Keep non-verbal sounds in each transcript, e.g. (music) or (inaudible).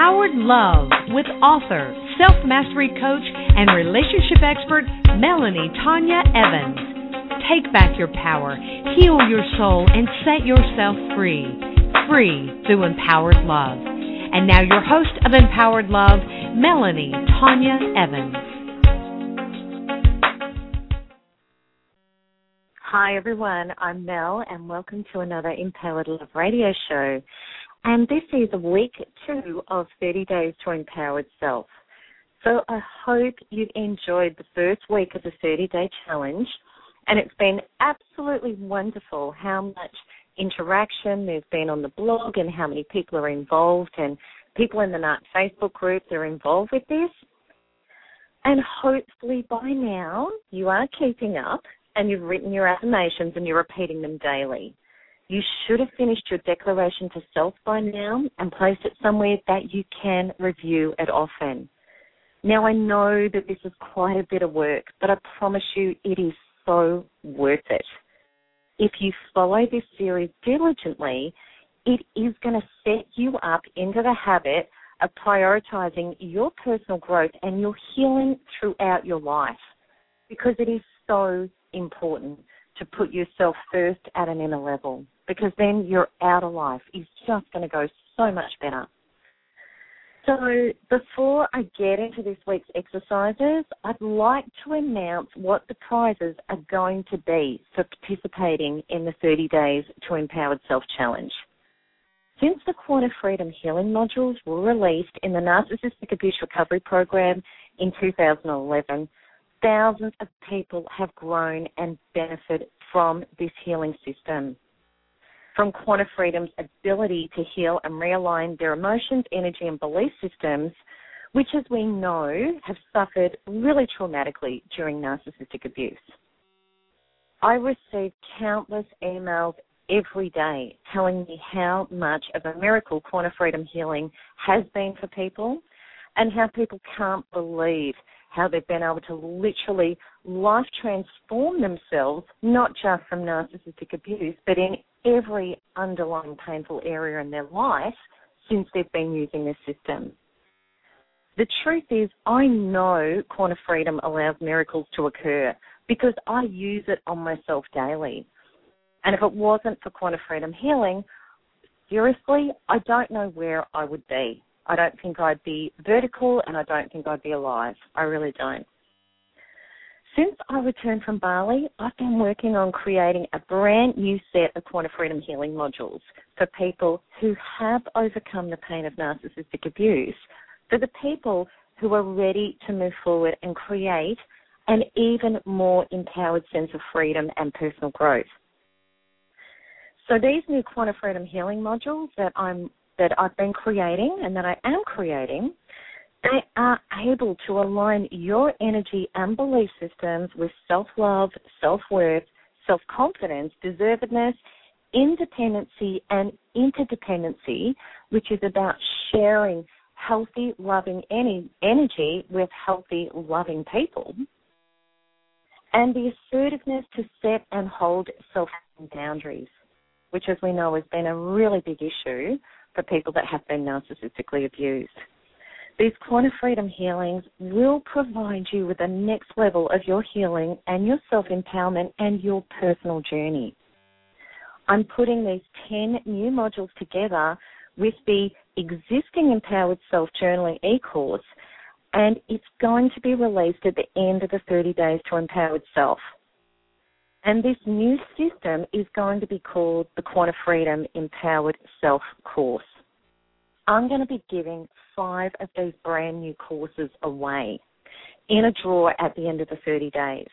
Empowered Love with author, self mastery coach, and relationship expert Melanie Tonia Evans. Take back your power, heal your soul, and set yourself free free through Empowered Love. And now, your host of Empowered Love, Melanie Tonia Evans. Hi, everyone. I'm Mel, and welcome to another Empowered Love radio show. And this is week two of 30 Days to Empowered Self. So I hope you've enjoyed the first week of the 30 day challenge. And it's been absolutely wonderful how much interaction there's been on the blog and how many people are involved and people in the NARC Facebook group that are involved with this. And hopefully by now you are keeping up and you've written your affirmations and you're repeating them daily. You should have finished your declaration to self by now and placed it somewhere that you can review it often. Now I know that this is quite a bit of work, but I promise you it is so worth it if you follow this series diligently, it is going to set you up into the habit of prioritizing your personal growth and your healing throughout your life because it is so important to put yourself first at an inner level because then your outer life is just going to go so much better. So before I get into this week's exercises, I'd like to announce what the prizes are going to be for participating in the 30 Days to Empowered Self Challenge. Since the Quanta Freedom Healing modules were released in the Narcissistic Abuse Recovery Program in 2011, thousands of people have grown and benefited from this healing system from Quanta Freedom's ability to heal and realign their emotions, energy, and belief systems, which, as we know, have suffered really traumatically during narcissistic abuse. I receive countless emails every day telling me how much of a miracle Quanta Freedom Healing has been for people and how people can't believe how they've been able to literally life transform themselves, not just from narcissistic abuse, but in every underlying painful area in their life since they've been using this system. The truth is, I know Quanta Freedom allows miracles to occur because I use it on myself daily. And if it wasn't for Quanta Freedom Healing, seriously, I don't know where I would be. I don't think I'd be vertical and I don't think I'd be alive. I really don't. Since I returned from Bali, I've been working on creating a brand new set of Quanta Freedom Healing modules for people who have overcome the pain of narcissistic abuse, for the people who are ready to move forward and create an even more empowered sense of freedom and personal growth. So these new Quanta Freedom Healing modules that I'm that I've been creating and that I am creating, they are able to align your energy and belief systems with self love, self worth, self confidence, deservedness, independency, and interdependency, which is about sharing healthy, loving energy with healthy, loving people. And the assertiveness to set and hold self boundaries, which, as we know, has been a really big issue for people that have been narcissistically abused. These Quanta Freedom healings will provide you with the next level of your healing and your self empowerment and your personal journey. I'm putting these 10 new modules together with the existing Empowered Self Journaling e course and it's going to be released at the end of the 30 Days to Empowered Self. And this new system is going to be called the Quanta Freedom Empowered Self course. I'm going to be giving five of these brand new courses away in a draw at the end of the 30 days.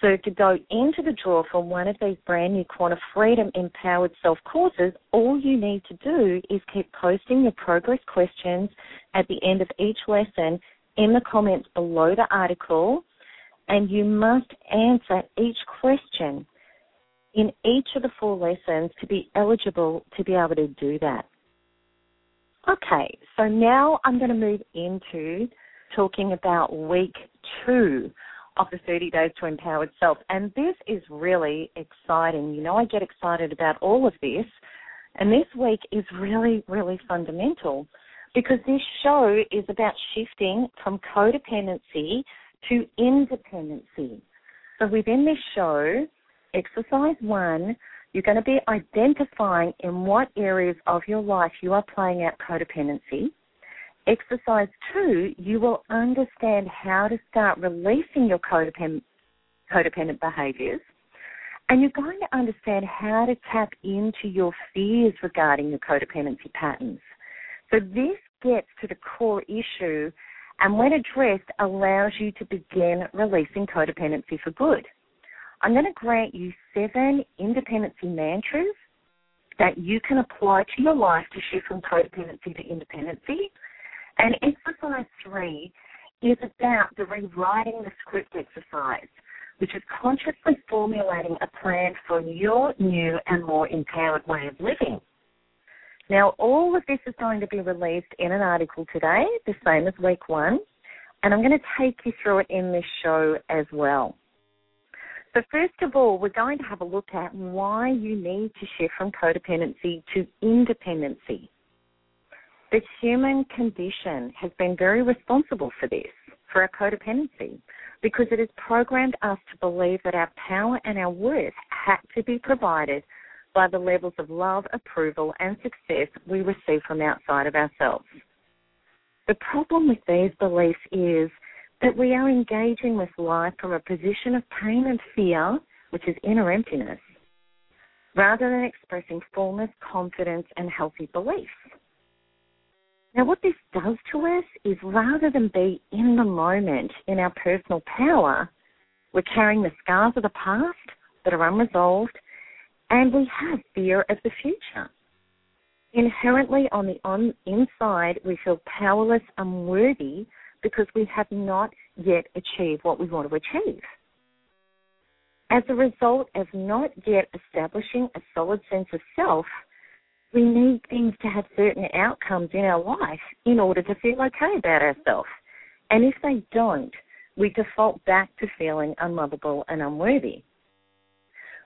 So to go into the draw for one of these brand new Quanta Freedom Empowered Self courses, all you need to do is keep posting your progress questions at the end of each lesson in the comments below the article, and you must answer each question in each of the four lessons to be eligible to be able to do that. Okay, so now I'm going to move into talking about week two of the 30 Days to Empowered Self. And this is really exciting. You know, I get excited about all of this. And this week is really, really fundamental because this show is about shifting from codependency to independency. So within this show, exercise one, you're going to be identifying in what areas of your life you are playing out codependency. Exercise two, you will understand how to start releasing your codependent, codependent behaviors. And you're going to understand how to tap into your fears regarding your codependency patterns. So this gets to the core issue and when addressed allows you to begin releasing codependency for good. I'm going to grant you seven independency mantras that you can apply to your life to shift from codependency to independency. And exercise three is about the rewriting the script exercise, which is consciously formulating a plan for your new and more empowered way of living. Now, all of this is going to be released in an article today, the same as week one, and I'm going to take you through it in this show as well. So, first of all, we're going to have a look at why you need to shift from codependency to independency. The human condition has been very responsible for this, for our codependency, because it has programmed us to believe that our power and our worth had to be provided by the levels of love, approval, and success we receive from outside of ourselves. The problem with these beliefs is that we are engaging with life from a position of pain and fear, which is inner emptiness, rather than expressing fullness, confidence, and healthy beliefs. Now, what this does to us is rather than be in the moment in our personal power, we're carrying the scars of the past that are unresolved, and we have fear of the future. Inherently, on the on, inside, we feel powerless, and unworthy, because we have not yet achieved what we want to achieve. As a result of not yet establishing a solid sense of self, we need things to have certain outcomes in our life in order to feel okay about ourselves. And if they don't, we default back to feeling unlovable and unworthy.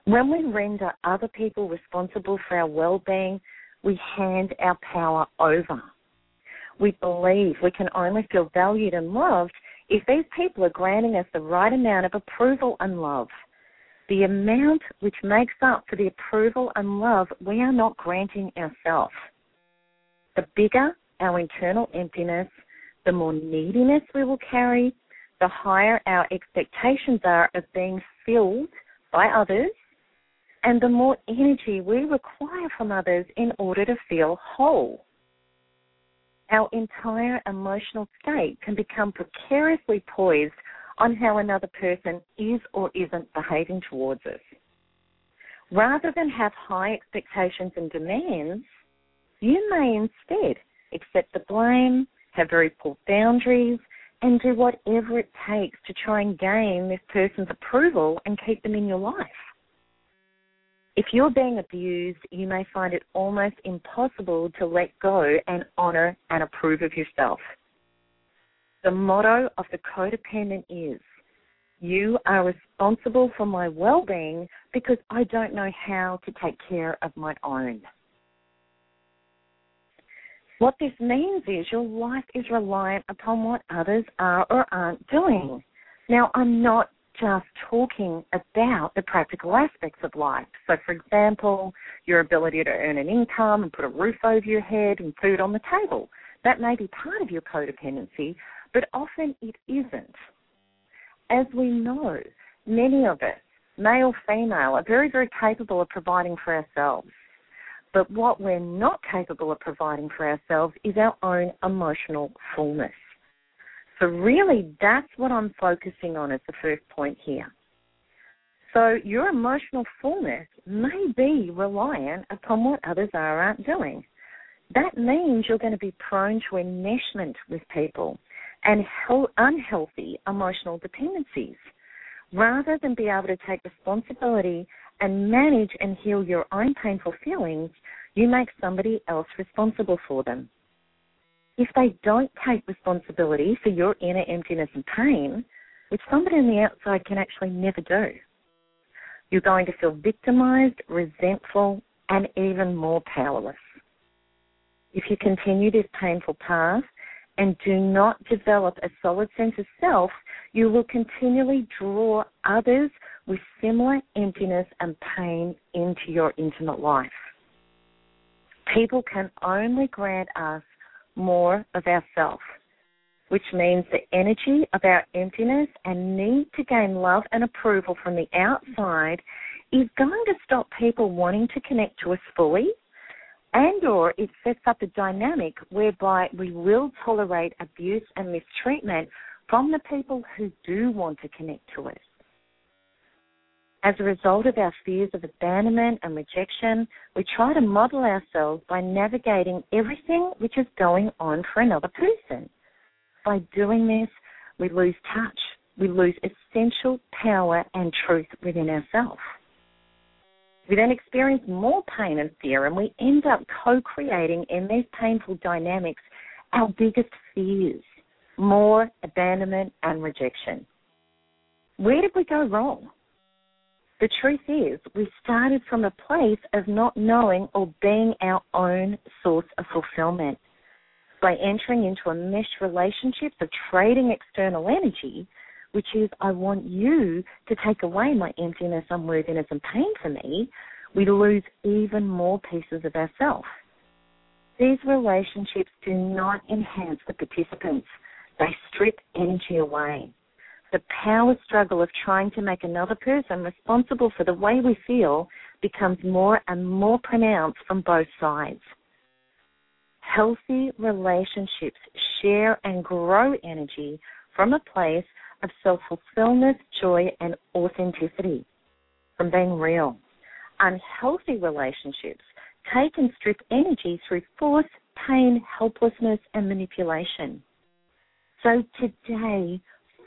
When we render other people responsible for our well being, we hand our power over. We believe we can only feel valued and loved if these people are granting us the right amount of approval and love the amount which makes up for the approval and love we are not granting ourselves. The bigger our internal emptiness, the more neediness we will carry, the higher our expectations are of being filled by others, and the more energy we require from others in order to feel whole. Our entire emotional state can become precariously poised on how another person is or isn't behaving towards us. Rather than have high expectations and demands, you may instead accept the blame, have very poor boundaries, and do whatever it takes to try and gain this person's approval and keep them in your life. If you're being abused, you may find it almost impossible to let go and honor and approve of yourself. The motto of the codependent is You are responsible for my well being because I don't know how to take care of my own. What this means is your life is reliant upon what others are or aren't doing. Now, I'm not just talking about the practical aspects of life. So, for example, your ability to earn an income and put a roof over your head and food on the table. That may be part of your codependency, but often it isn't. As we know, many of us, male, female, are very, very capable of providing for ourselves. But what we're not capable of providing for ourselves is our own emotional fullness. So, really, that's what I'm focusing on as the first point here. So, your emotional fullness may be reliant upon what others are or aren't doing. That means you're going to be prone to enmeshment with people and unhealthy emotional dependencies. Rather than be able to take responsibility and manage and heal your own painful feelings, you make somebody else responsible for them. If they don't take responsibility for your inner emptiness and pain, which somebody on the outside can actually never do, you're going to feel victimized, resentful, and even more powerless. If you continue this painful path and do not develop a solid sense of self, you will continually draw others with similar emptiness and pain into your intimate life. People can only grant us more of ourself, which means the energy of our emptiness and need to gain love and approval from the outside is going to stop people wanting to connect to us fully and or it sets up a dynamic whereby we will tolerate abuse and mistreatment from the people who do want to connect to us. As a result of our fears of abandonment and rejection, we try to model ourselves by navigating everything which is going on for another person. By doing this, we lose touch. We lose essential power and truth within ourselves. We then experience more pain and fear, and we end up co creating in these painful dynamics our biggest fears more abandonment and rejection. Where did we go wrong? The truth is, we started from a place of not knowing or being our own source of fulfillment. By entering into a mesh relationship of trading external energy, which is I want you to take away my emptiness, unworthiness, and pain for me, we lose even more pieces of ourselves. These relationships do not enhance the participants, they strip energy away the power struggle of trying to make another person responsible for the way we feel becomes more and more pronounced from both sides. Healthy relationships share and grow energy from a place of self fulfillment, joy, and authenticity, from being real. Unhealthy relationships take and strip energy through force, pain, helplessness, and manipulation. So today,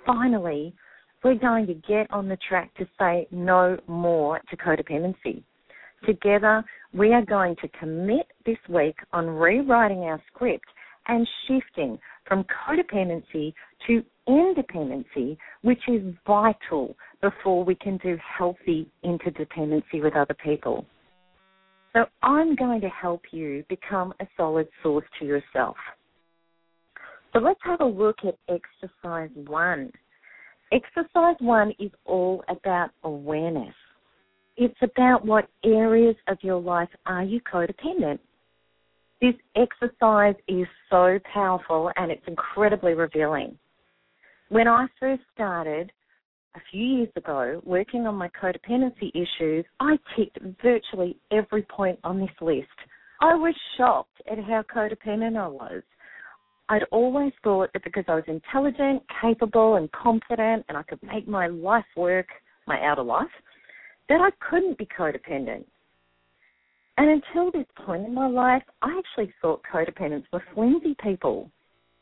finally, we're going to get on the track to say no more to codependency. Together, we are going to commit this week on rewriting our script and shifting from codependency to independency, which is vital before we can do healthy interdependency with other people. So I'm going to help you become a solid source to yourself. So let's have a look at exercise one. Exercise one is all about awareness. It's about what areas of your life are you codependent. This exercise is so powerful and it's incredibly revealing. When I first started a few years ago working on my codependency issues, I ticked virtually every point on this list. I was shocked at how codependent I was. I'd always thought that because I was intelligent, capable, and confident, and I could make my life work, my outer life, that I couldn't be codependent. And until this point in my life, I actually thought codependents were flimsy people,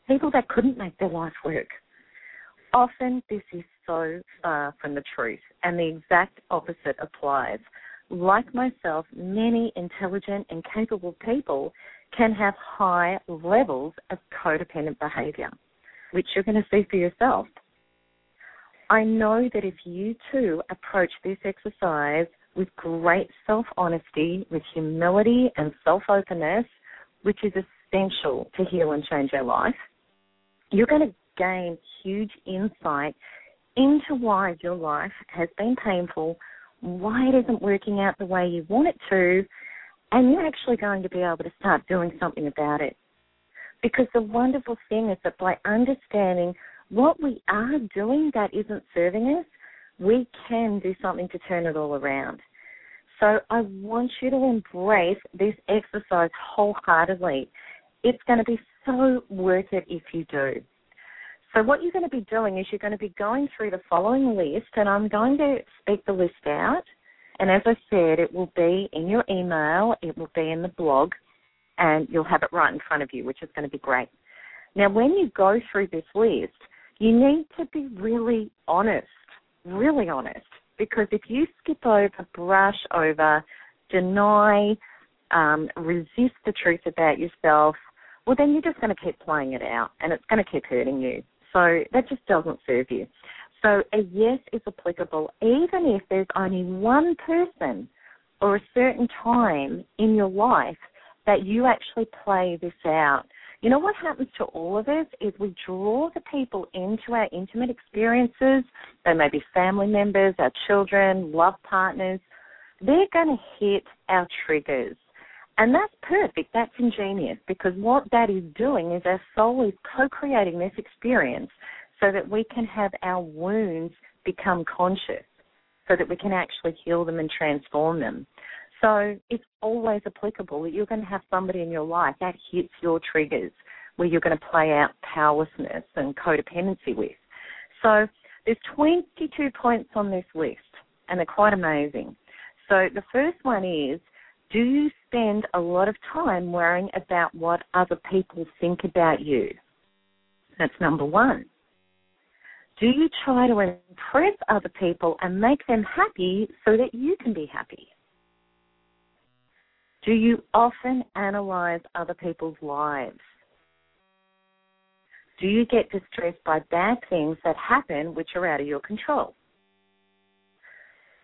people that couldn't make their life work. Often this is so far from the truth, and the exact opposite applies. Like myself, many intelligent and capable people can have high levels of codependent behavior, which you're going to see for yourself. I know that if you too approach this exercise with great self honesty, with humility and self openness, which is essential to heal and change our life, you're going to gain huge insight into why your life has been painful, why it isn't working out the way you want it to, and you're actually going to be able to start doing something about it. Because the wonderful thing is that by understanding what we are doing that isn't serving us, we can do something to turn it all around. So I want you to embrace this exercise wholeheartedly. It's going to be so worth it if you do. So what you're going to be doing is you're going to be going through the following list, and I'm going to speak the list out. And as I said, it will be in your email, it will be in the blog, and you'll have it right in front of you, which is going to be great. Now, when you go through this list, you need to be really honest, really honest, because if you skip over, brush over, deny, um, resist the truth about yourself, well, then you're just going to keep playing it out and it's going to keep hurting you. So that just doesn't serve you. So a yes is applicable even if there's only one person or a certain time in your life that you actually play this out. You know what happens to all of us is we draw the people into our intimate experiences. They may be family members, our children, love partners. They're going to hit our triggers. And that's perfect. That's ingenious because what that is doing is our soul is co creating this experience so that we can have our wounds become conscious, so that we can actually heal them and transform them. So it's always applicable that you're going to have somebody in your life that hits your triggers where you're going to play out powerlessness and codependency with. So there's 22 points on this list, and they're quite amazing. So the first one is do you spend a lot of time worrying about what other people think about you? That's number one. Do you try to impress other people and make them happy so that you can be happy? Do you often analyze other people's lives? Do you get distressed by bad things that happen which are out of your control?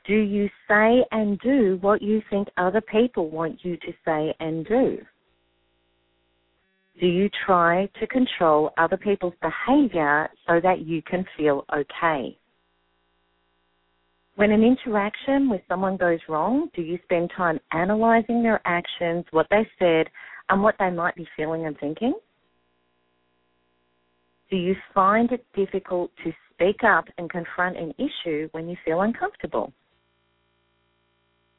Do you say and do what you think other people want you to say and do? Do you try to control other people's behavior so that you can feel okay? When an interaction with someone goes wrong, do you spend time analyzing their actions, what they said, and what they might be feeling and thinking? Do you find it difficult to speak up and confront an issue when you feel uncomfortable?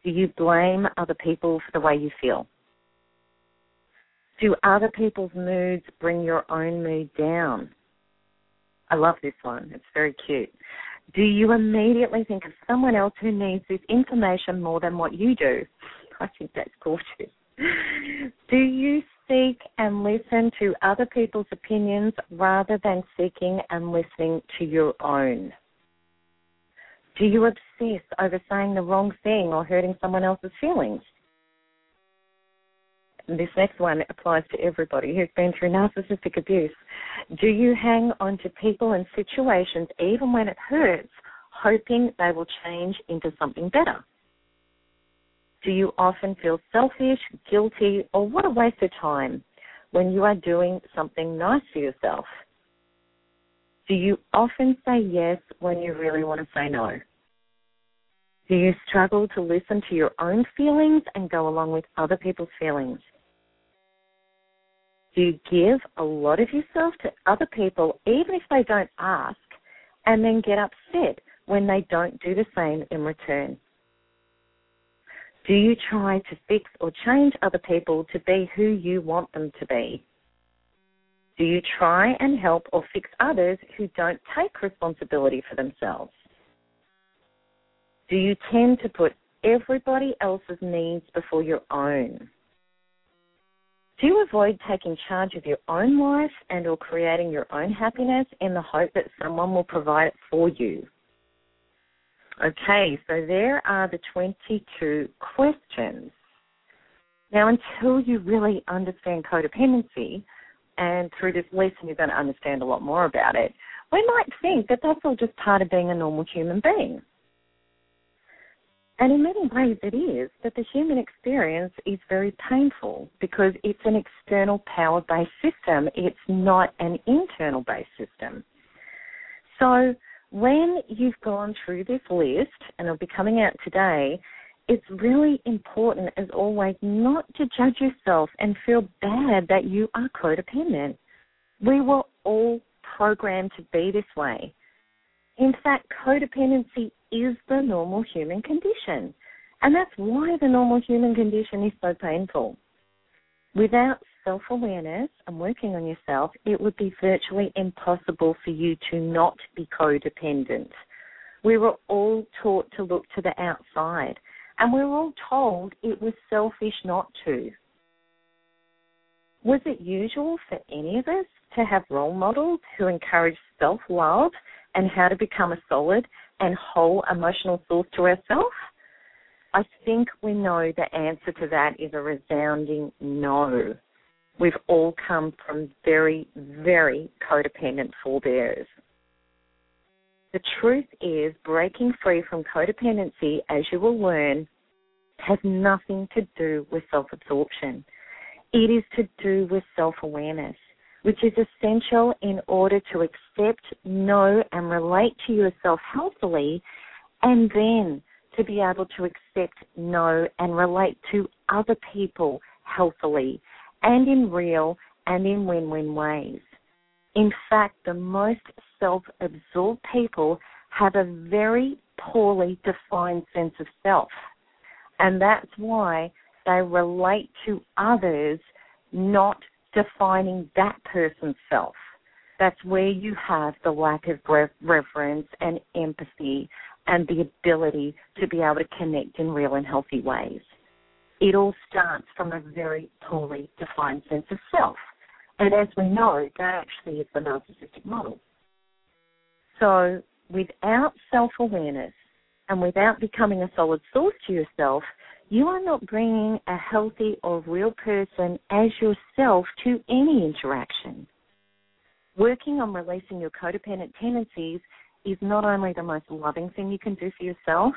Do you blame other people for the way you feel? Do other people's moods bring your own mood down? I love this one. It's very cute. Do you immediately think of someone else who needs this information more than what you do? I think that's gorgeous. Do you seek and listen to other people's opinions rather than seeking and listening to your own? Do you obsess over saying the wrong thing or hurting someone else's feelings? This next one applies to everybody who's been through narcissistic abuse. Do you hang on to people and situations even when it hurts, hoping they will change into something better? Do you often feel selfish, guilty, or what a waste of time when you are doing something nice for yourself? Do you often say yes when you really want to say no? Do you struggle to listen to your own feelings and go along with other people's feelings? Do you give a lot of yourself to other people even if they don't ask and then get upset when they don't do the same in return? Do you try to fix or change other people to be who you want them to be? Do you try and help or fix others who don't take responsibility for themselves? Do you tend to put everybody else's needs before your own? Do you avoid taking charge of your own life and or creating your own happiness in the hope that someone will provide it for you? Okay, so there are the 22 questions. Now, until you really understand codependency, and through this lesson you're going to understand a lot more about it, we might think that that's all just part of being a normal human being. And in many ways it is, but the human experience is very painful because it's an external power based system. It's not an internal based system. So when you've gone through this list, and it'll be coming out today, it's really important, as always, not to judge yourself and feel bad that you are codependent. We were all programmed to be this way. In fact, codependency is the normal human condition. And that's why the normal human condition is so painful. Without self awareness and working on yourself, it would be virtually impossible for you to not be codependent. We were all taught to look to the outside, and we were all told it was selfish not to. Was it usual for any of us to have role models who encourage self love and how to become a solid and whole emotional source to ourselves? I think we know the answer to that is a resounding no. We've all come from very, very codependent forebears. The truth is, breaking free from codependency, as you will learn, has nothing to do with self absorption. It is to do with self awareness, which is essential in order to accept, know, and relate to yourself healthily, and then to be able to accept, know, and relate to other people healthily and in real and in win win ways. In fact, the most self absorbed people have a very poorly defined sense of self. And that's why they relate to others not defining that person's self. That's where you have the lack of reverence and empathy and the ability to be able to connect in real and healthy ways. It all starts from a very poorly defined sense of self. And as we know, that actually is the narcissistic model. So without self awareness and without becoming a solid source to yourself, you are not bringing a healthy or real person as yourself to any interaction. Working on releasing your codependent tendencies is not only the most loving thing you can do for yourself,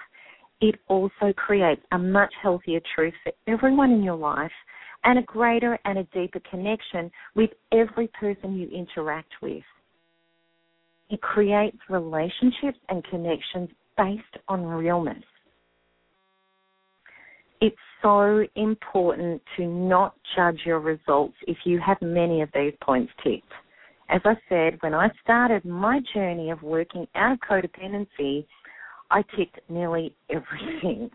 it also creates a much healthier truth for everyone in your life and a greater and a deeper connection with every person you interact with. It creates relationships and connections based on realness. It's so important to not judge your results if you have many of these points ticked. As I said, when I started my journey of working out of codependency, I ticked nearly (laughs) everything.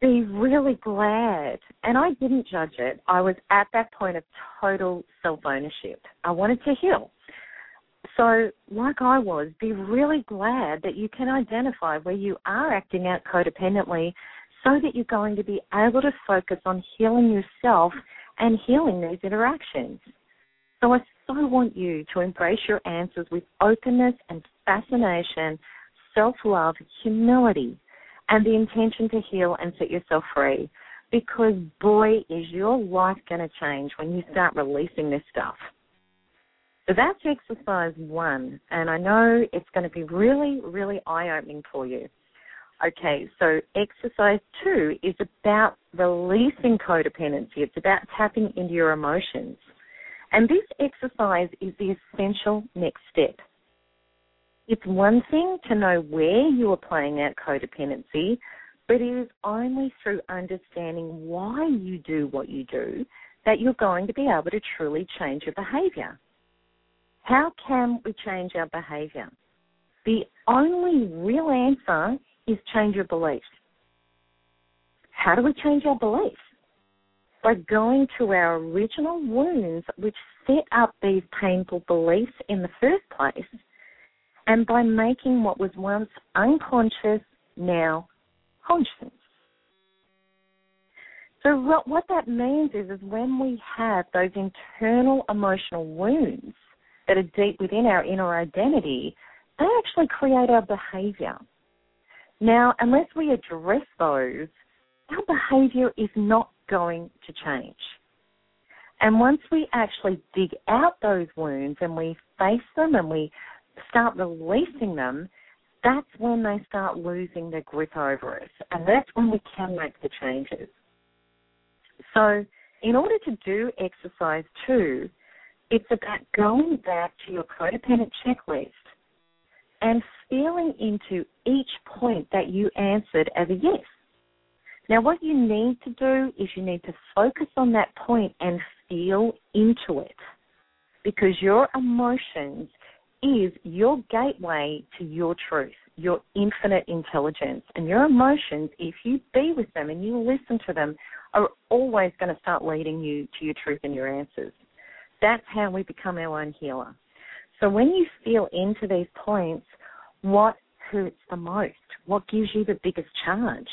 Be really glad. And I didn't judge it. I was at that point of total self ownership. I wanted to heal. So, like I was, be really glad that you can identify where you are acting out codependently so that you're going to be able to focus on healing yourself and healing these interactions. So I so want you to embrace your answers with openness and fascination, self love, humility, and the intention to heal and set yourself free. Because boy, is your life going to change when you start releasing this stuff. So that's exercise one, and I know it's going to be really, really eye opening for you. Okay, so exercise two is about releasing codependency. It's about tapping into your emotions. And this exercise is the essential next step. It's one thing to know where you are playing out codependency, but it is only through understanding why you do what you do that you're going to be able to truly change your behavior. How can we change our behavior? The only real answer is change your beliefs. How do we change our beliefs? by going to our original wounds, which set up these painful beliefs in the first place, and by making what was once unconscious now conscious. So what, what that means is, is when we have those internal emotional wounds that are deep within our inner identity, they actually create our behavior. Now, unless we address those, our behavior is not going to change. And once we actually dig out those wounds and we face them and we start releasing them, that's when they start losing their grip over us. And that's when we can make the changes. So, in order to do exercise two, it's about going back to your codependent checklist and feeling into each point that you answered as a yes. Now, what you need to do is you need to focus on that point and feel into it because your emotions is your gateway to your truth, your infinite intelligence. And your emotions, if you be with them and you listen to them, are always going to start leading you to your truth and your answers. That's how we become our own healer. So when you feel into these points, what hurts the most? What gives you the biggest charge?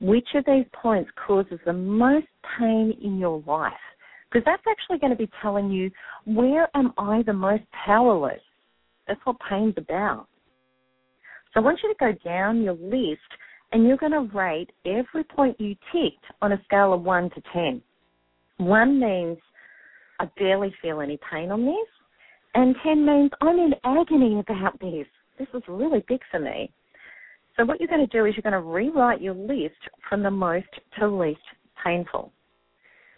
Which of these points causes the most pain in your life? Because that's actually going to be telling you where am I the most powerless? That's what pain's about. So I want you to go down your list and you're going to rate every point you ticked on a scale of 1 to 10. 1 means I barely feel any pain on this, and 10 means I'm in agony about this. This is really big for me. So what you're going to do is you're going to rewrite your list from the most to least painful.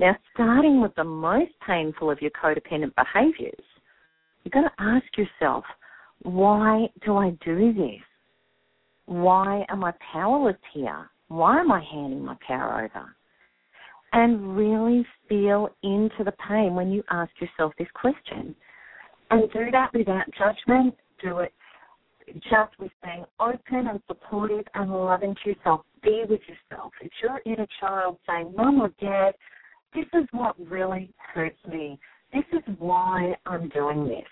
Now, starting with the most painful of your codependent behaviors, you're going to ask yourself, why do I do this? Why am I powerless here? Why am I handing my power over? And really feel into the pain when you ask yourself this question. And do that without judgment. Do it just with being open and supportive and loving to yourself. Be with yourself. If you're inner child saying, Mom or Dad, this is what really hurts me. This is why I'm doing this.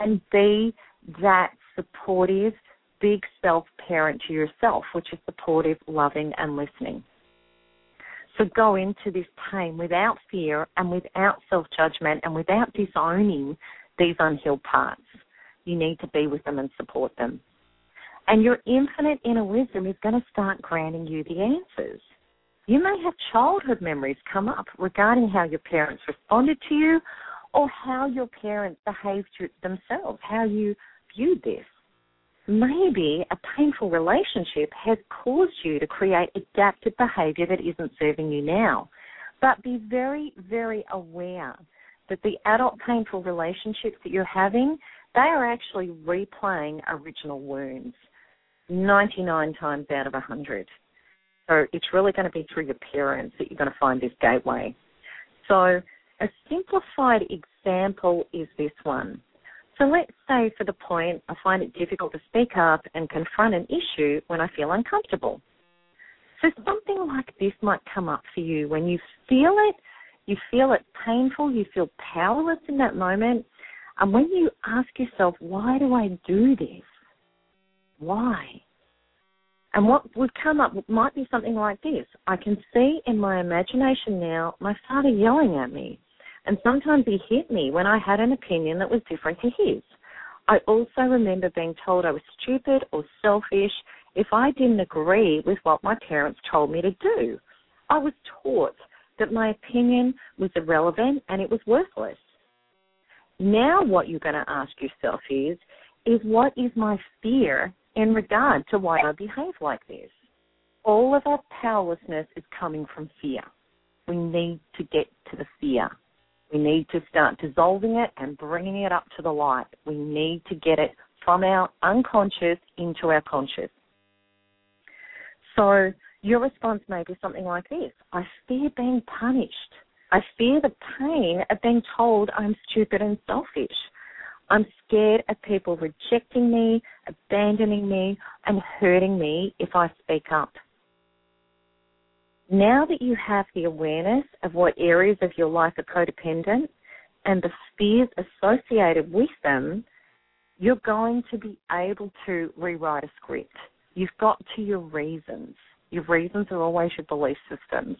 And be that supportive, big self parent to yourself, which is supportive, loving, and listening. So go into this pain without fear and without self judgment and without disowning these unhealed parts. You need to be with them and support them. And your infinite inner wisdom is going to start granting you the answers. You may have childhood memories come up regarding how your parents responded to you or how your parents behaved themselves, how you viewed this. Maybe a painful relationship has caused you to create adaptive behavior that isn't serving you now. But be very, very aware that the adult painful relationships that you're having, they are actually replaying original wounds 99 times out of 100. So it's really going to be through your parents that you're going to find this gateway. So a simplified example is this one. So let's say for the point I find it difficult to speak up and confront an issue when I feel uncomfortable. So something like this might come up for you when you feel it, you feel it painful, you feel powerless in that moment. And when you ask yourself, why do I do this? Why? And what would come up might be something like this. I can see in my imagination now my father yelling at me. And sometimes he hit me when I had an opinion that was different to his. I also remember being told I was stupid or selfish if I didn't agree with what my parents told me to do. I was taught that my opinion was irrelevant and it was worthless. Now what you're going to ask yourself is, is what is my fear in regard to why I behave like this? All of our powerlessness is coming from fear. We need to get to the fear. We need to start dissolving it and bringing it up to the light. We need to get it from our unconscious into our conscious. So your response may be something like this I fear being punished. I fear the pain of being told I'm stupid and selfish. I'm scared of people rejecting me, abandoning me, and hurting me if I speak up. Now that you have the awareness of what areas of your life are codependent and the fears associated with them, you're going to be able to rewrite a script. You've got to your reasons. Your reasons are always your belief systems.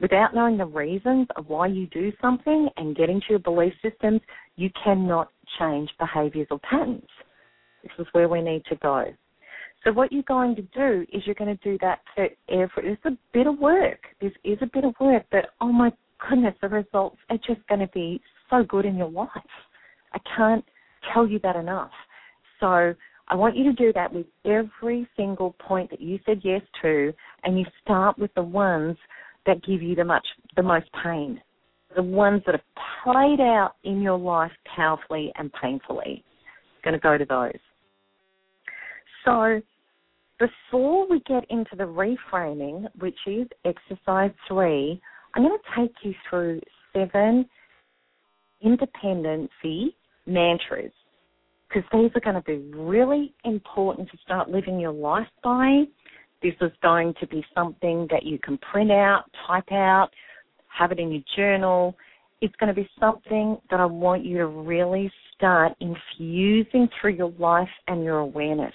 Without knowing the reasons of why you do something and getting to your belief systems, you cannot change behaviors or patterns. This is where we need to go. So what you're going to do is you're going to do that for every. It's a bit of work. This is a bit of work, but oh my goodness, the results are just going to be so good in your life. I can't tell you that enough. So I want you to do that with every single point that you said yes to, and you start with the ones that give you the much the most pain, the ones that have played out in your life powerfully and painfully. Going to go to those. So, before we get into the reframing, which is exercise three, I'm going to take you through seven independency mantras because these are going to be really important to start living your life by. This is going to be something that you can print out, type out, have it in your journal. It's going to be something that I want you to really start infusing through your life and your awareness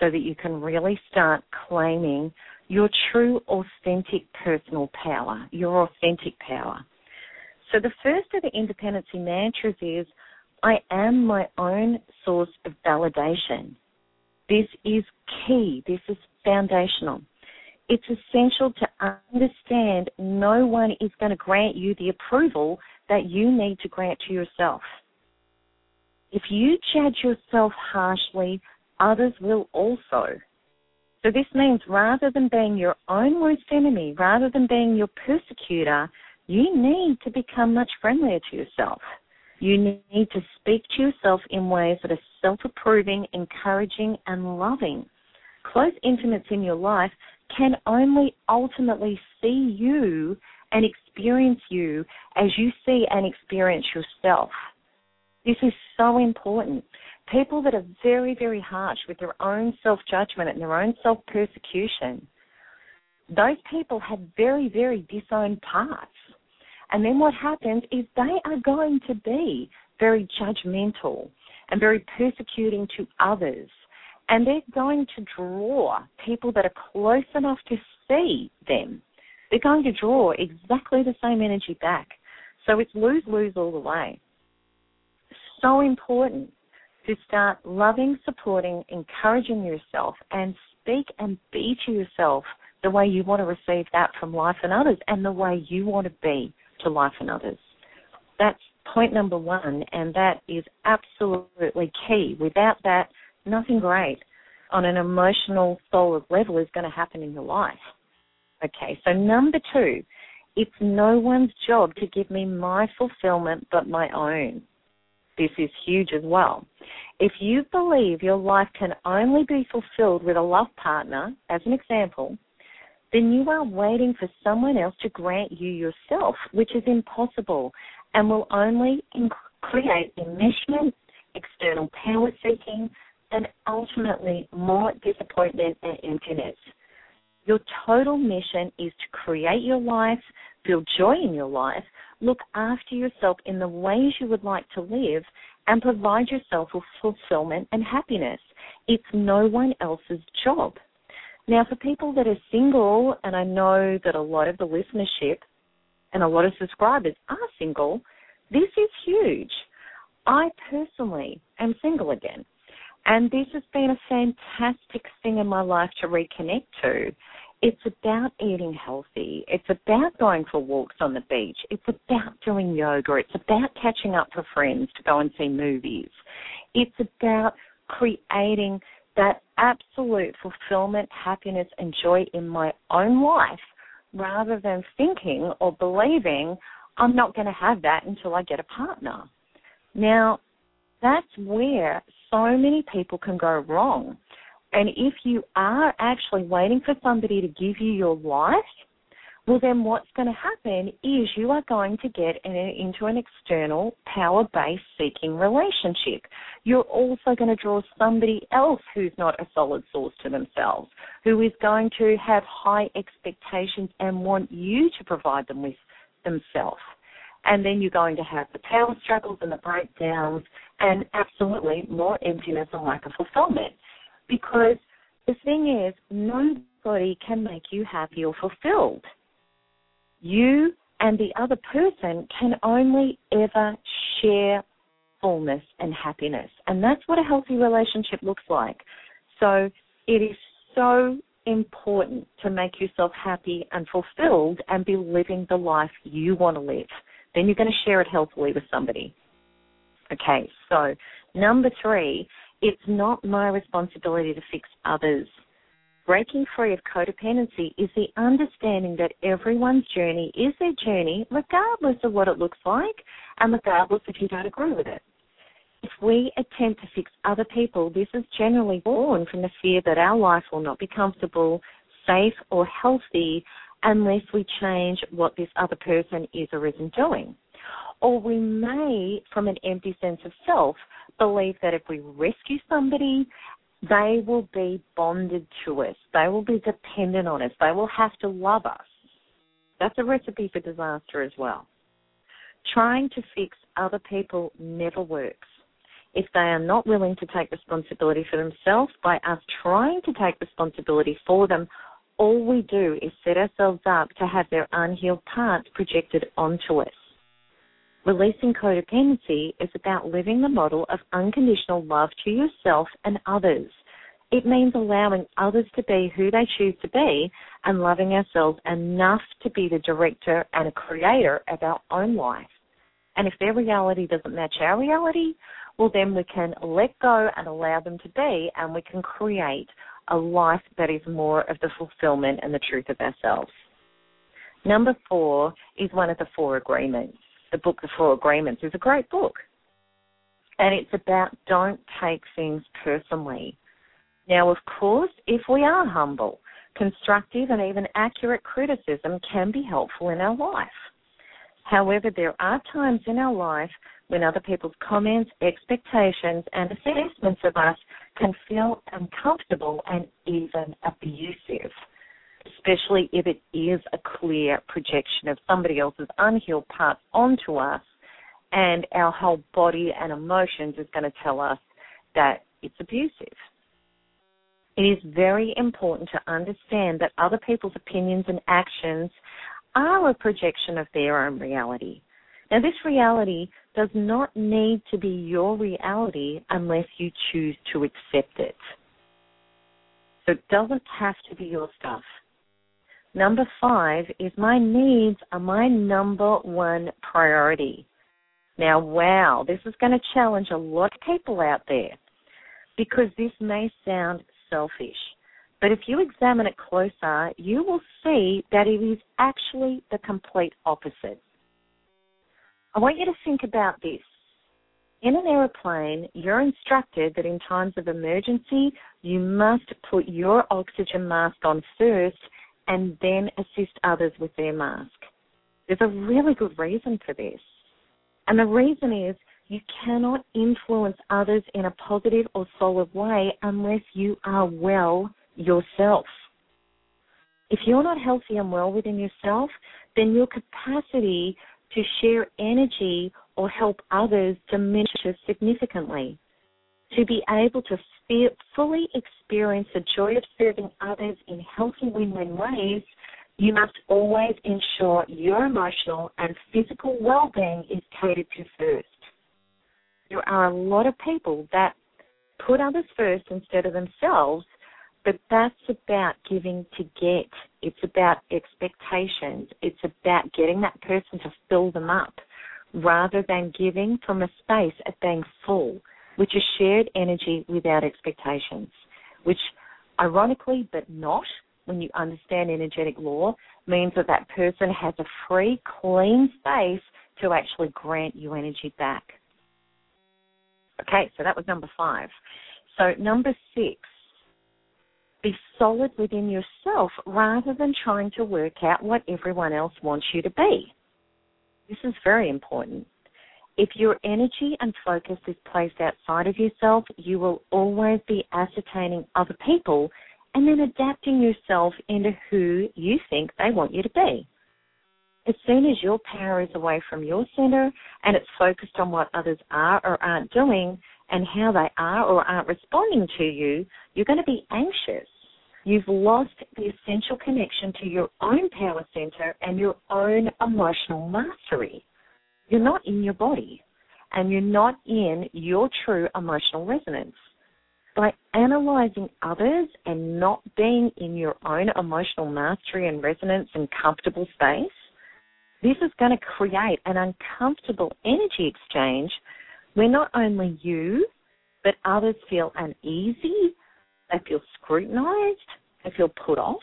so that you can really start claiming your true, authentic personal power, your authentic power. So the first of the independency mantras is I am my own source of validation. This is key. This is foundational. It's essential to understand no one is going to grant you the approval that you need to grant to yourself. If you judge yourself harshly, others will also. So this means rather than being your own worst enemy, rather than being your persecutor, you need to become much friendlier to yourself. You need to speak to yourself in ways that are self approving, encouraging, and loving. Close intimates in your life can only ultimately see you and experience you as you see and experience yourself. This is so important. People that are very, very harsh with their own self judgment and their own self persecution, those people have very, very disowned parts. And then what happens is they are going to be very judgmental and very persecuting to others. And they're going to draw people that are close enough to see them. They're going to draw exactly the same energy back. So it's lose lose all the way. So important to start loving, supporting, encouraging yourself and speak and be to yourself the way you want to receive that from life and others and the way you want to be to life and others. That's point number one, and that is absolutely key. Without that, nothing great on an emotional, soul level is going to happen in your life. Okay, so number two, it's no one's job to give me my fulfillment but my own. This is huge as well. If you believe your life can only be fulfilled with a love partner, as an example, then you are waiting for someone else to grant you yourself, which is impossible and will only create enmeshment, external power seeking, and ultimately more disappointment and emptiness. Your total mission is to create your life, feel joy in your life, look after yourself in the ways you would like to live, and provide yourself with fulfillment and happiness. It's no one else's job. Now, for people that are single, and I know that a lot of the listenership and a lot of subscribers are single, this is huge. I personally am single again. And this has been a fantastic thing in my life to reconnect to. It's about eating healthy. It's about going for walks on the beach. It's about doing yoga. It's about catching up with friends to go and see movies. It's about creating that absolute fulfillment, happiness, and joy in my own life rather than thinking or believing I'm not going to have that until I get a partner. Now, that's where so many people can go wrong. And if you are actually waiting for somebody to give you your life, well, then what's going to happen is you are going to get in, into an external power based seeking relationship. You're also going to draw somebody else who's not a solid source to themselves, who is going to have high expectations and want you to provide them with themselves. And then you're going to have the power struggles and the breakdowns and absolutely more emptiness and lack of fulfillment. Because the thing is, nobody can make you happy or fulfilled you and the other person can only ever share fullness and happiness. And that's what a healthy relationship looks like. So it is so important to make yourself happy and fulfilled and be living the life you want to live. Then you're going to share it healthily with somebody. Okay, so number three, it's not my responsibility to fix others breaking free of codependency is the understanding that everyone's journey is their journey, regardless of what it looks like and regardless if you don't agree with it. If we attempt to fix other people, this is generally born from the fear that our life will not be comfortable, safe, or healthy unless we change what this other person is or isn't doing. Or we may, from an empty sense of self, believe that if we rescue somebody, they will be bonded to us. They will be dependent on us. They will have to love us. That's a recipe for disaster as well. Trying to fix other people never works. If they are not willing to take responsibility for themselves by us trying to take responsibility for them, all we do is set ourselves up to have their unhealed parts projected onto us. Releasing codependency is about living the model of unconditional love to yourself and others. It means allowing others to be who they choose to be and loving ourselves enough to be the director and a creator of our own life. And if their reality doesn't match our reality, well, then we can let go and allow them to be, and we can create a life that is more of the fulfillment and the truth of ourselves. Number four is one of the four agreements. The book, The Four Agreements, is a great book. And it's about don't take things personally. Now, of course, if we are humble, constructive and even accurate criticism can be helpful in our life. However, there are times in our life when other people's comments, expectations, and assessments of us can feel uncomfortable and even abusive, especially if it is a clear projection of somebody else's unhealed parts onto us, and our whole body and emotions is going to tell us that it's abusive. It is very important to understand that other people's opinions and actions are a projection of their own reality. Now, this reality does not need to be your reality unless you choose to accept it. So it doesn't have to be your stuff. Number five is my needs are my number one priority. Now, wow, this is going to challenge a lot of people out there because this may sound selfish. But if you examine it closer, you will see that it is actually the complete opposite. I want you to think about this. In an aeroplane, you're instructed that in times of emergency, you must put your oxygen mask on first and then assist others with their mask. There's a really good reason for this. And the reason is you cannot influence others in a positive or solid way unless you are well yourself. If you're not healthy and well within yourself, then your capacity to share energy or help others diminishes significantly. To be able to fully experience the joy of serving others in healthy win-win ways, you must always ensure your emotional and physical well-being is catered to first. There are a lot of people that put others first instead of themselves, but that's about giving to get. It's about expectations. It's about getting that person to fill them up rather than giving from a space of being full, which is shared energy without expectations, which ironically but not when you understand energetic law means that that person has a free, clean space to actually grant you energy back. Okay, so that was number five. So number six, be solid within yourself rather than trying to work out what everyone else wants you to be. This is very important. If your energy and focus is placed outside of yourself, you will always be ascertaining other people and then adapting yourself into who you think they want you to be. As soon as your power is away from your center and it's focused on what others are or aren't doing and how they are or aren't responding to you, you're going to be anxious. You've lost the essential connection to your own power center and your own emotional mastery. You're not in your body and you're not in your true emotional resonance. By analyzing others and not being in your own emotional mastery and resonance and comfortable space, this is going to create an uncomfortable energy exchange where not only you, but others feel uneasy, they feel scrutinized, they feel put off,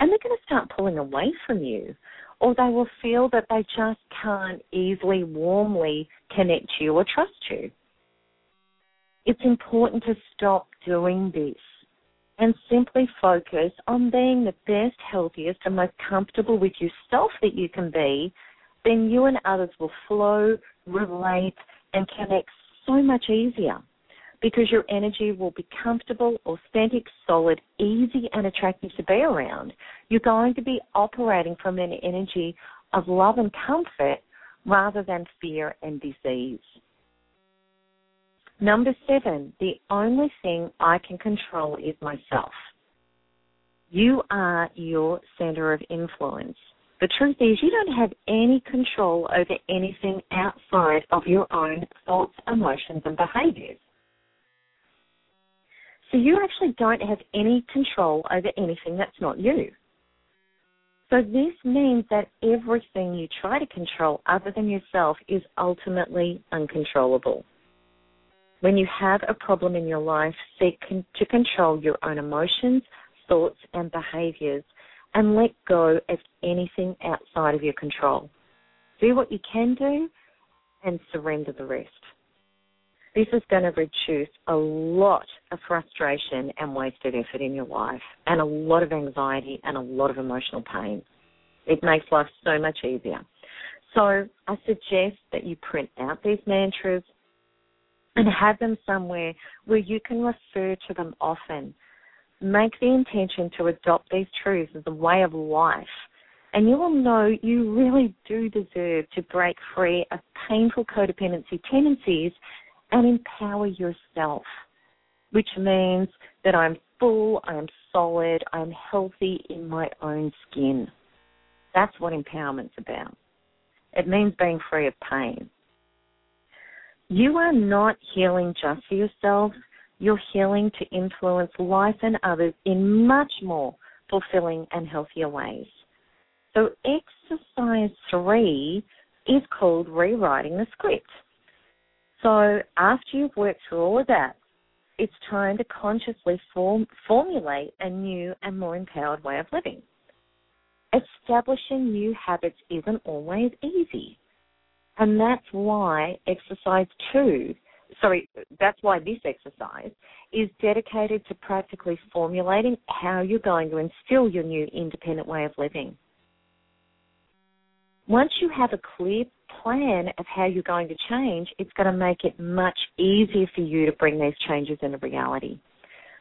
and they're going to start pulling away from you. Or they will feel that they just can't easily, warmly connect you or trust you. It's important to stop doing this and simply focus on being the best, healthiest, and most comfortable with yourself that you can be. Then you and others will flow, relate, and connect so much easier because your energy will be comfortable, authentic, solid, easy, and attractive to be around. You're going to be operating from an energy of love and comfort rather than fear and disease. Number seven, the only thing I can control is myself. You are your center of influence. The truth is, you don't have any control over anything outside of your own thoughts, emotions, and behaviors. So you actually don't have any control over anything that's not you. So this means that everything you try to control other than yourself is ultimately uncontrollable. When you have a problem in your life, seek to control your own emotions, thoughts, and behaviors and let go of anything outside of your control. Do what you can do and surrender the rest. This is going to reduce a lot of frustration and wasted effort in your life, and a lot of anxiety and a lot of emotional pain. It makes life so much easier. So I suggest that you print out these mantras and have them somewhere where you can refer to them often. Make the intention to adopt these truths as a way of life, and you will know you really do deserve to break free of painful codependency tendencies and empower yourself, which means that I'm full, I'm solid, I'm healthy in my own skin. That's what empowerment's about. It means being free of pain. You are not healing just for yourself. You're healing to influence life and others in much more fulfilling and healthier ways. So exercise three is called rewriting the script. So after you've worked through all of that, it's time to consciously form, formulate a new and more empowered way of living. Establishing new habits isn't always easy. And that's why exercise two, sorry, that's why this exercise is dedicated to practically formulating how you're going to instill your new independent way of living. Once you have a clear plan of how you're going to change, it's going to make it much easier for you to bring these changes into reality.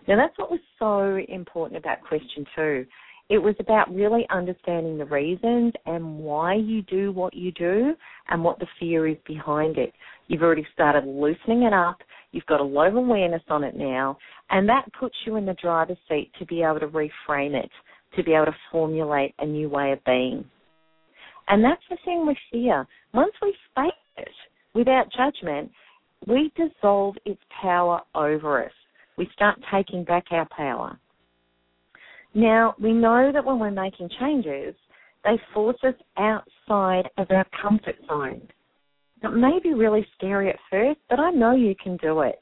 Now, that's what was so important about question two. It was about really understanding the reasons and why you do what you do and what the fear is behind it. You've already started loosening it up. You've got a of awareness on it now, and that puts you in the driver's seat to be able to reframe it, to be able to formulate a new way of being. And that's the thing with fear. Once we face it without judgment, we dissolve its power over us. We start taking back our power. Now, we know that when we're making changes, they force us outside of our comfort zone. It may be really scary at first, but I know you can do it.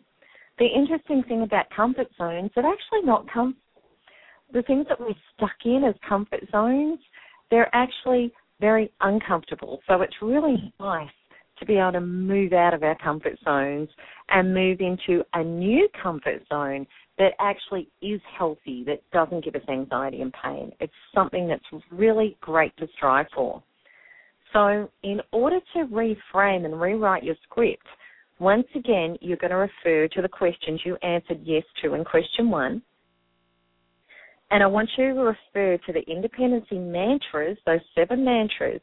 The interesting thing about comfort zones, they're actually not com- the things that we're stuck in as comfort zones, they're actually very uncomfortable. So it's really nice to be able to move out of our comfort zones and move into a new comfort zone that actually is healthy, that doesn't give us anxiety and pain. It's something that's really great to strive for. So, in order to reframe and rewrite your script, once again, you're going to refer to the questions you answered yes to in question one and I want you to refer to the independency mantras, those seven mantras,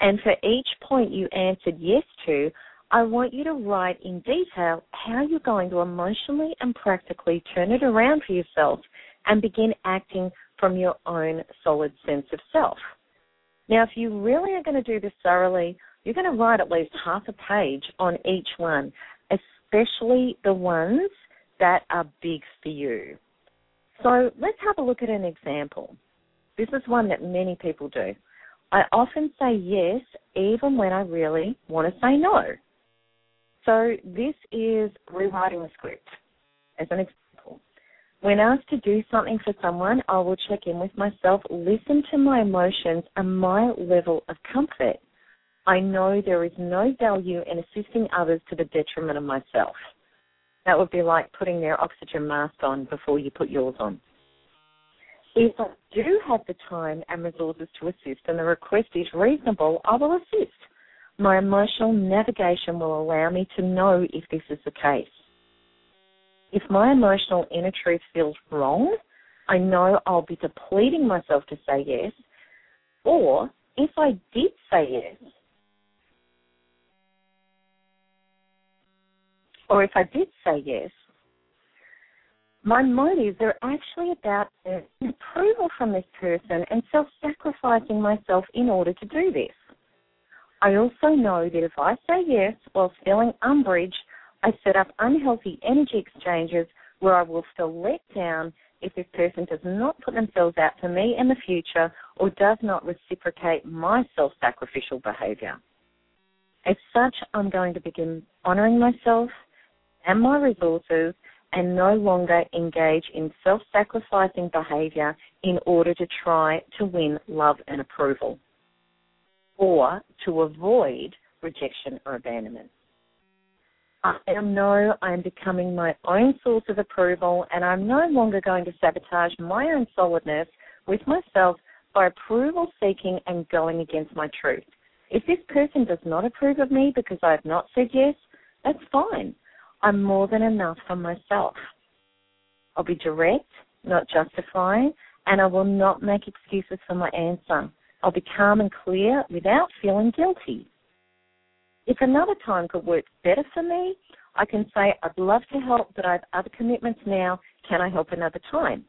and for each point you answered yes to, I want you to write in detail how you're going to emotionally and practically turn it around for yourself and begin acting from your own solid sense of self. Now, if you really are going to do this thoroughly, you're going to write at least half a page on each one, especially the ones that are big for you. So let's have a look at an example. This is one that many people do. I often say yes even when I really want to say no. So this is rewriting the script as an example. When asked to do something for someone, I will check in with myself, listen to my emotions and my level of comfort. I know there is no value in assisting others to the detriment of myself. That would be like putting their oxygen mask on before you put yours on. If I do have the time and resources to assist and the request is reasonable, I will assist. My emotional navigation will allow me to know if this is the case. If my emotional inner truth feels wrong, I know I'll be depleting myself to say yes. Or if I did say yes, or if I did say yes, my motives are actually about approval from this person and self sacrificing myself in order to do this. I also know that if I say yes while feeling umbrage, I set up unhealthy energy exchanges where I will feel let down if this person does not put themselves out for me in the future or does not reciprocate my self sacrificial behavior. As such, I'm going to begin honoring myself and my resources and no longer engage in self sacrificing behavior in order to try to win love and approval or to avoid rejection or abandonment. I know I am becoming my own source of approval and I'm no longer going to sabotage my own solidness with myself by approval seeking and going against my truth. If this person does not approve of me because I have not said yes, that's fine. I'm more than enough for myself. I'll be direct, not justifying, and I will not make excuses for my answer. I'll be calm and clear without feeling guilty. If another time could work better for me, I can say, I'd love to help, but I have other commitments now. Can I help another time?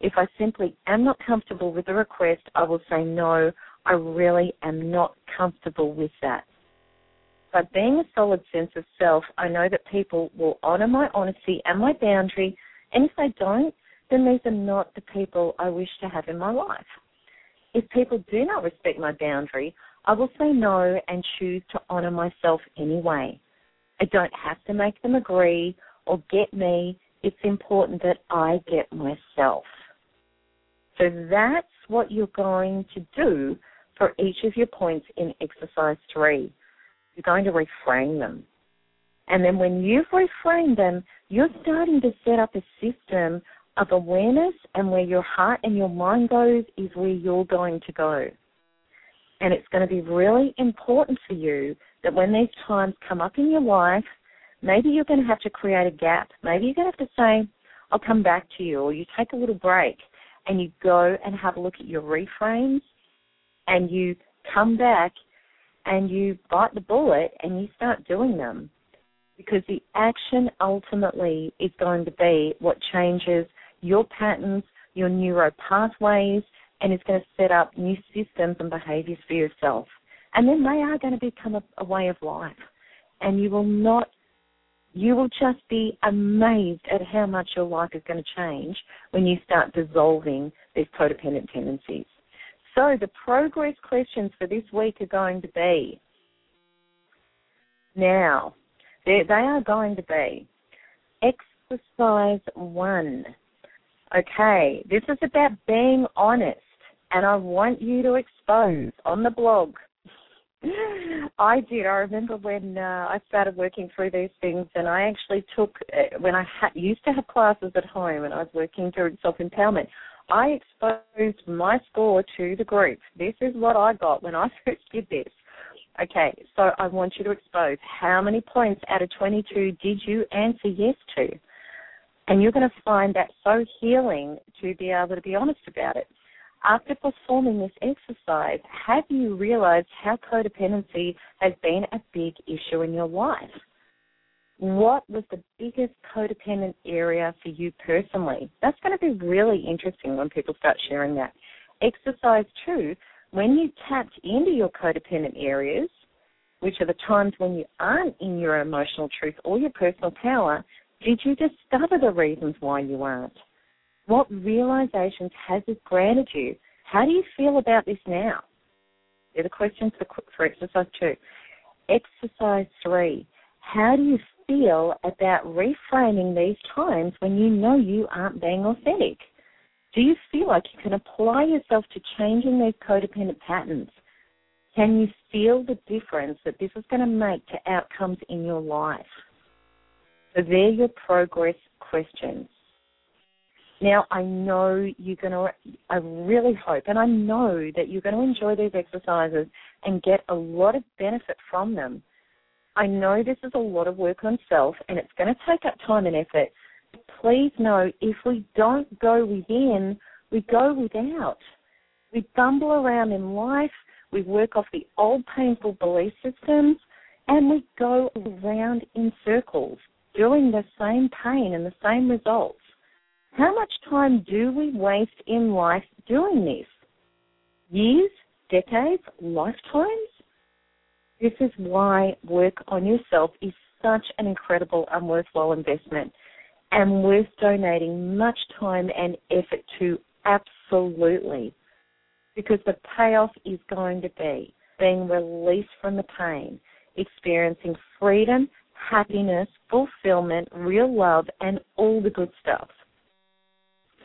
If I simply am not comfortable with the request, I will say, no, I really am not comfortable with that. By being a solid sense of self, I know that people will honour my honesty and my boundary, and if they don't, then these are not the people I wish to have in my life. If people do not respect my boundary, I will say no and choose to honour myself anyway. I don't have to make them agree or get me. It's important that I get myself. So that's what you're going to do for each of your points in exercise three. You're going to reframe them. And then when you've reframed them, you're starting to set up a system of awareness and where your heart and your mind goes is where you're going to go. And it's going to be really important for you that when these times come up in your life, maybe you're going to have to create a gap. Maybe you're going to have to say, I'll come back to you, or you take a little break and you go and have a look at your reframes and you come back and you bite the bullet and you start doing them. Because the action ultimately is going to be what changes your patterns, your neuro pathways, and it's going to set up new systems and behaviors for yourself. And then they are going to become a, a way of life. And you will not, you will just be amazed at how much your life is going to change when you start dissolving these codependent tendencies. So the progress questions for this week are going to be now, they, are going to be exercise one. Okay, this is about being honest and I want you to expose on the blog. (laughs) I did. I remember when uh, I started working through these things, and I actually took uh, when I ha- used to have classes at home, and I was working through self empowerment. I exposed my score to the group. This is what I got when I (laughs) first did this. Okay, so I want you to expose how many points out of 22 did you answer yes to? And you're going to find that so healing to be able to be honest about it. After performing this exercise, have you realized how codependency has been a big issue in your life? What was the biggest codependent area for you personally? That's going to be really interesting when people start sharing that. Exercise two, when you tapped into your codependent areas, which are the times when you aren't in your emotional truth or your personal power, did you discover the reasons why you aren't? What realizations has it granted you? How do you feel about this now? They're the questions for, for exercise two. Exercise three. How do you feel about reframing these times when you know you aren't being authentic? Do you feel like you can apply yourself to changing these codependent patterns? Can you feel the difference that this is going to make to outcomes in your life? So they're your progress questions. Now, I know you're going to, I really hope, and I know that you're going to enjoy these exercises and get a lot of benefit from them. I know this is a lot of work on self and it's going to take up time and effort. Please know if we don't go within, we go without. We bumble around in life, we work off the old painful belief systems, and we go around in circles, doing the same pain and the same results. How much time do we waste in life doing this? Years, decades, lifetimes? This is why work on yourself is such an incredible and worthwhile investment and worth donating much time and effort to absolutely because the payoff is going to be being released from the pain, experiencing freedom, happiness, fulfillment, real love, and all the good stuff.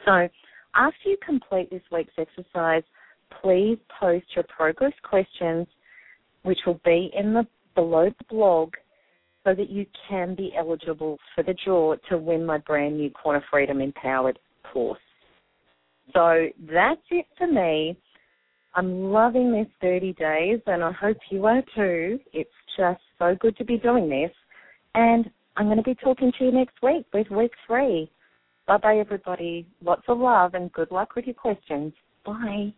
So, after you complete this week's exercise, please post your progress questions, which will be in the below the blog, so that you can be eligible for the draw to win my brand new Quanta Freedom Empowered course. So that's it for me. I'm loving this 30 days, and I hope you are too. It's just so good to be doing this. And I'm going to be talking to you next week with week three. Bye bye, everybody. Lots of love and good luck with your questions. Bye.